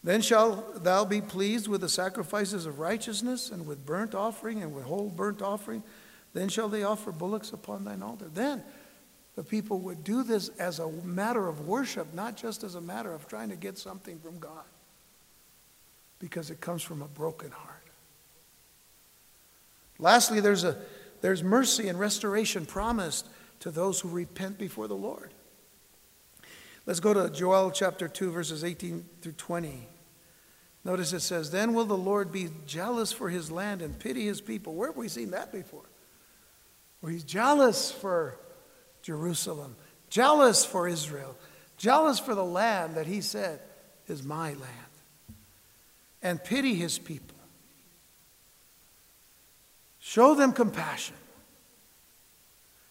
Then shall thou be pleased with the sacrifices of righteousness and with burnt offering and with whole burnt offering. Then shall they offer bullocks upon thine altar. Then the people would do this as a matter of worship, not just as a matter of trying to get something from God, because it comes from a broken heart. Lastly, there's, a, there's mercy and restoration promised to those who repent before the Lord. Let's go to Joel chapter 2, verses 18 through 20. Notice it says, Then will the Lord be jealous for his land and pity his people. Where have we seen that before? Where he's jealous for Jerusalem, jealous for Israel, jealous for the land that he said is my land, and pity his people. Show them compassion.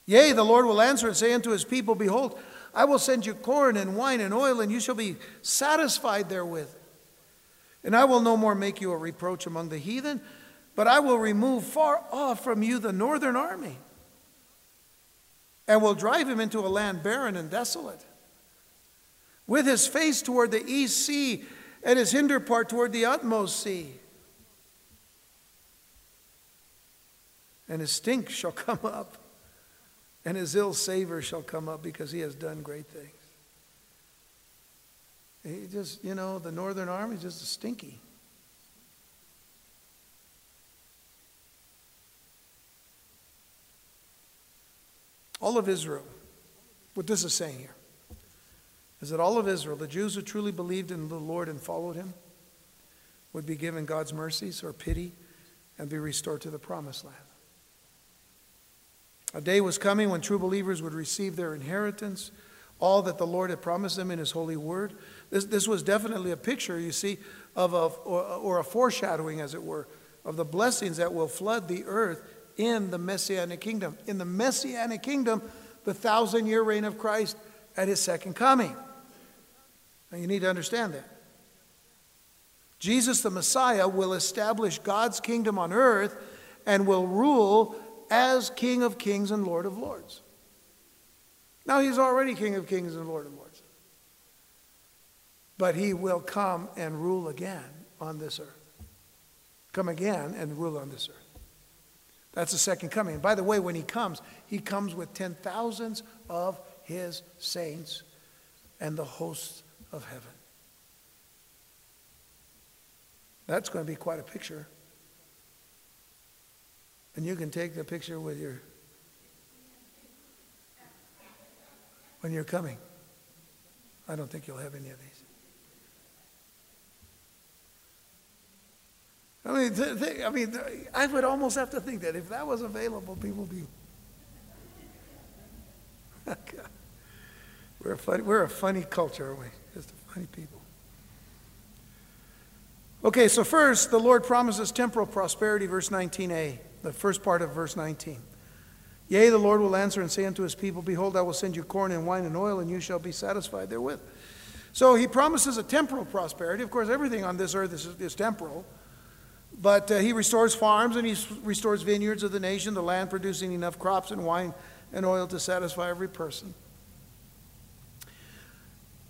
Yea, the Lord will answer and say unto his people, Behold, I will send you corn and wine and oil, and you shall be satisfied therewith. And I will no more make you a reproach among the heathen, but I will remove far off from you the northern army and will drive him into a land barren and desolate. With his face toward the east sea and his hinder part toward the utmost sea. And his stink shall come up, and his ill savor shall come up because he has done great things. He just, you know, the northern army is just a stinky. All of Israel, what this is saying here, is that all of Israel, the Jews who truly believed in the Lord and followed him, would be given God's mercies or pity and be restored to the promised land. A day was coming when true believers would receive their inheritance, all that the Lord had promised them in His holy word. This, this was definitely a picture, you see, of a, or, or a foreshadowing, as it were, of the blessings that will flood the earth in the Messianic kingdom. In the Messianic kingdom, the thousand year reign of Christ at His second coming. Now, you need to understand that. Jesus the Messiah will establish God's kingdom on earth and will rule as King of kings and Lord of lords. Now, he's already King of kings and Lord of lords. But he will come and rule again on this earth. Come again and rule on this earth. That's the second coming. And by the way, when he comes, he comes with ten thousands of his saints and the hosts of heaven. That's going to be quite a picture. And you can take the picture with your when you're coming. I don't think you'll have any of these. I mean, th- th- I mean, th- I would almost have to think that if that was available, people would be. Oh, we're a funny, we're a funny culture, aren't we? Just funny people. Okay, so first, the Lord promises temporal prosperity, verse 19a, the first part of verse 19. Yea, the Lord will answer and say unto his people, Behold, I will send you corn and wine and oil, and you shall be satisfied therewith. So he promises a temporal prosperity. Of course, everything on this earth is, is temporal. But uh, he restores farms and he restores vineyards of the nation, the land producing enough crops and wine and oil to satisfy every person.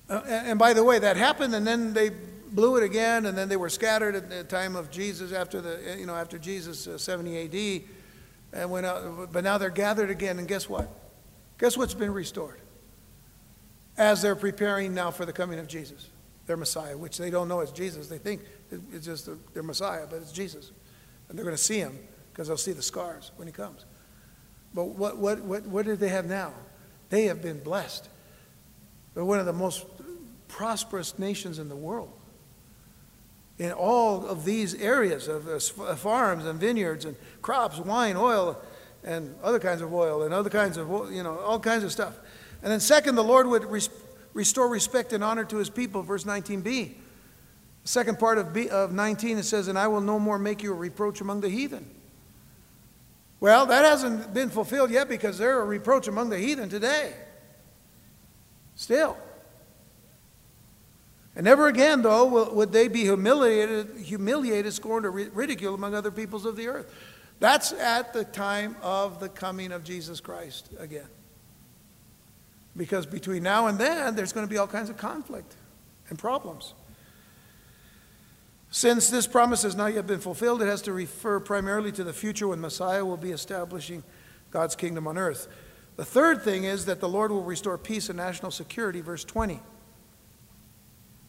Uh, and by the way, that happened, and then they blew it again, and then they were scattered at the time of Jesus after the you know after Jesus uh, 70 A.D. and went out. But now they're gathered again, and guess what? Guess what's been restored? As they're preparing now for the coming of Jesus, their Messiah, which they don't know as Jesus. They think it's just their Messiah, but it's Jesus, and they're going to see him because they'll see the scars when he comes. But what what what what did they have now? They have been blessed. They're one of the most prosperous nations in the world in all of these areas of uh, farms and vineyards and crops, wine, oil, and other kinds of oil and other kinds of, you know, all kinds of stuff. And then, second, the Lord would res- restore respect and honor to his people, verse 19b. Second part of, B, of 19, it says, And I will no more make you a reproach among the heathen. Well, that hasn't been fulfilled yet because they're a reproach among the heathen today. Still. And never again, though, would they be humiliated, humiliated, scorned, or ridiculed among other peoples of the earth. That's at the time of the coming of Jesus Christ again. Because between now and then, there's going to be all kinds of conflict and problems. Since this promise has not yet been fulfilled, it has to refer primarily to the future when Messiah will be establishing God's kingdom on earth. The third thing is that the Lord will restore peace and national security, verse 20.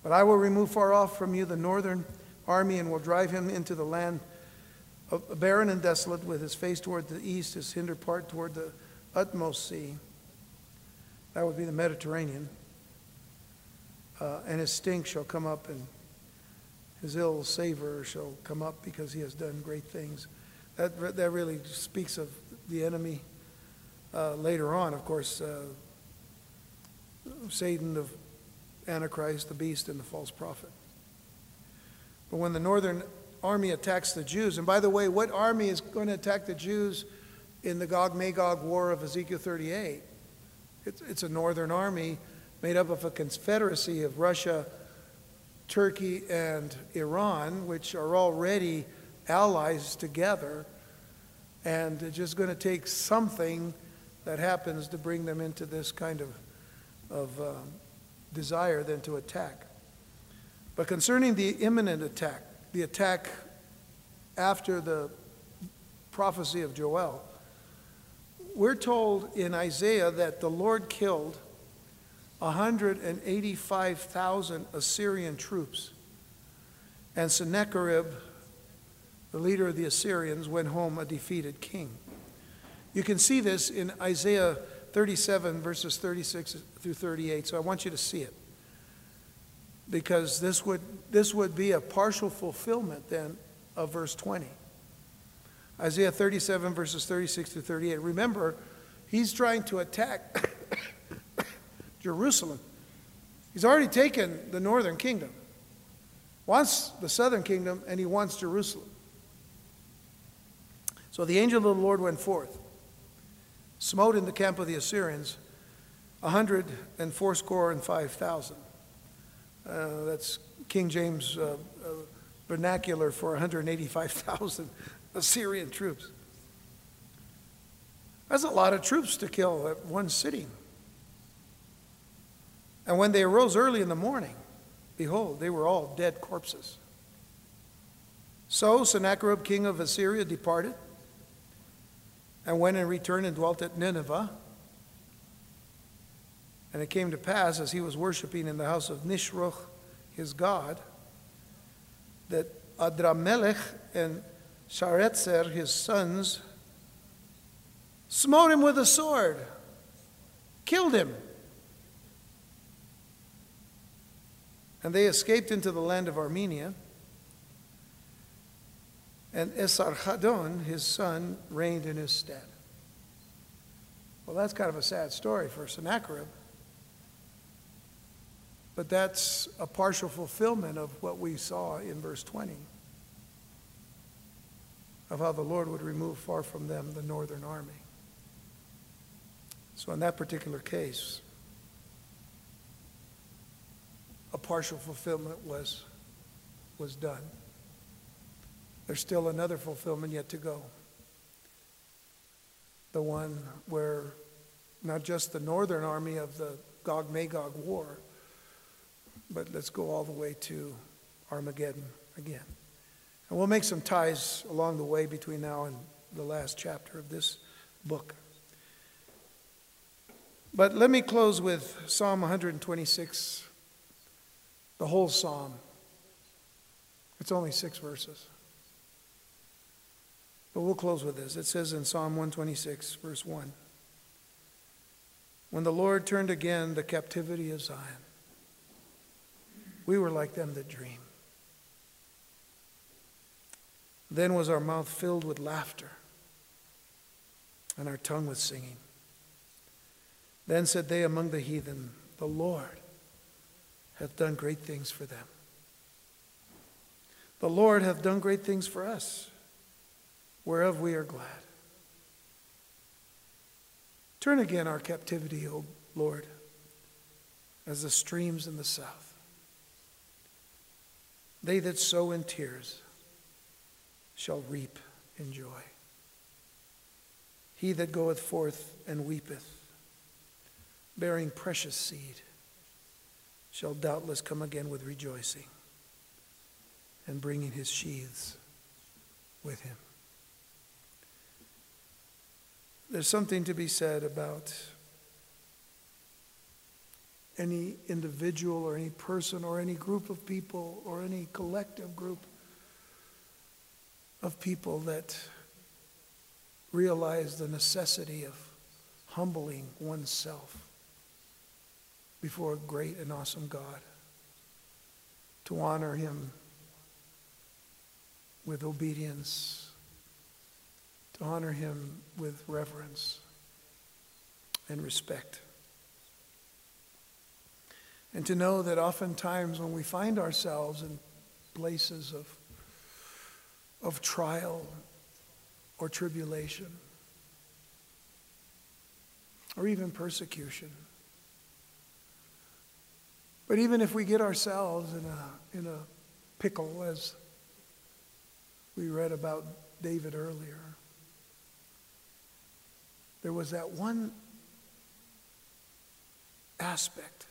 But I will remove far off from you the northern army and will drive him into the land of, barren and desolate, with his face toward the east, his hinder part toward the utmost sea. That would be the Mediterranean. Uh, and his stink shall come up, and his ill savor shall come up because he has done great things. That, that really speaks of the enemy. Uh, later on, of course, uh, Satan, the Antichrist, the beast, and the false prophet. But when the northern army attacks the Jews, and by the way, what army is going to attack the Jews in the Gog Magog war of Ezekiel 38? It's, it's a northern army made up of a confederacy of Russia, Turkey, and Iran, which are already allies together. And it's just going to take something that happens to bring them into this kind of, of um, desire than to attack. But concerning the imminent attack, the attack after the prophecy of Joel, we're told in Isaiah that the Lord killed 185,000 Assyrian troops. And Sennacherib, the leader of the Assyrians, went home a defeated king. You can see this in Isaiah 37, verses 36 through 38. So I want you to see it. Because this would, this would be a partial fulfillment then of verse 20. Isaiah 37, verses 36 through 38. Remember, he's trying to attack Jerusalem. He's already taken the northern kingdom, wants the southern kingdom, and he wants Jerusalem. So the angel of the Lord went forth, smote in the camp of the Assyrians a hundred and fourscore and five thousand. Uh, that's King James uh, uh, vernacular for 185,000 Assyrian troops. That's a lot of troops to kill at one sitting. And when they arose early in the morning, behold, they were all dead corpses. So Sennacherib, king of Assyria, departed and went and returned and dwelt at Nineveh. And it came to pass, as he was worshiping in the house of Nisroch, his god, that Adrammelech and Sharezer, his sons, smote him with a sword, killed him. And they escaped into the land of Armenia. And Esarhaddon, his son, reigned in his stead. Well, that's kind of a sad story for Sennacherib. But that's a partial fulfillment of what we saw in verse 20 of how the Lord would remove far from them the northern army. So, in that particular case, a partial fulfillment was, was done. There's still another fulfillment yet to go. The one where not just the northern army of the Gog Magog war, but let's go all the way to Armageddon again. And we'll make some ties along the way between now and the last chapter of this book. But let me close with Psalm 126, the whole psalm. It's only six verses. But we'll close with this. It says in Psalm 126, verse 1 When the Lord turned again the captivity of Zion, we were like them that dream. Then was our mouth filled with laughter and our tongue with singing. Then said they among the heathen, The Lord hath done great things for them. The Lord hath done great things for us, whereof we are glad. Turn again our captivity, O Lord, as the streams in the south. They that sow in tears shall reap in joy. He that goeth forth and weepeth, bearing precious seed, shall doubtless come again with rejoicing and bringing his sheaves with him. There's something to be said about any individual or any person or any group of people or any collective group of people that realize the necessity of humbling oneself before a great and awesome God, to honor Him with obedience, to honor Him with reverence and respect. And to know that oftentimes when we find ourselves in places of, of trial or tribulation, or even persecution, but even if we get ourselves in a, in a pickle, as we read about David earlier, there was that one aspect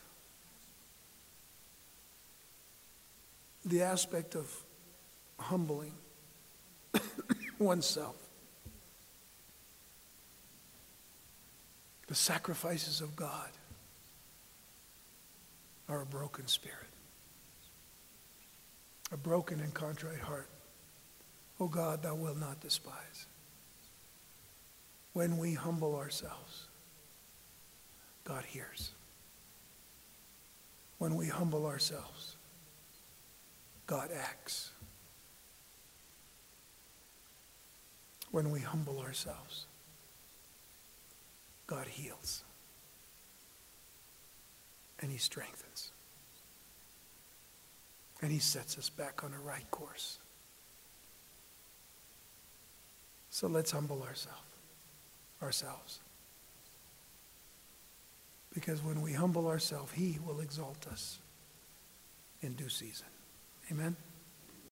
the aspect of humbling oneself. The sacrifices of God are a broken spirit, a broken and contrite heart. O oh God, thou wilt not despise when we humble ourselves God hears. When we humble ourselves, God acts. When we humble ourselves, God heals. And He strengthens. And He sets us back on a right course. So let's humble ourselves. Ourselves. Because when we humble ourselves, He will exalt us in due season. Amen?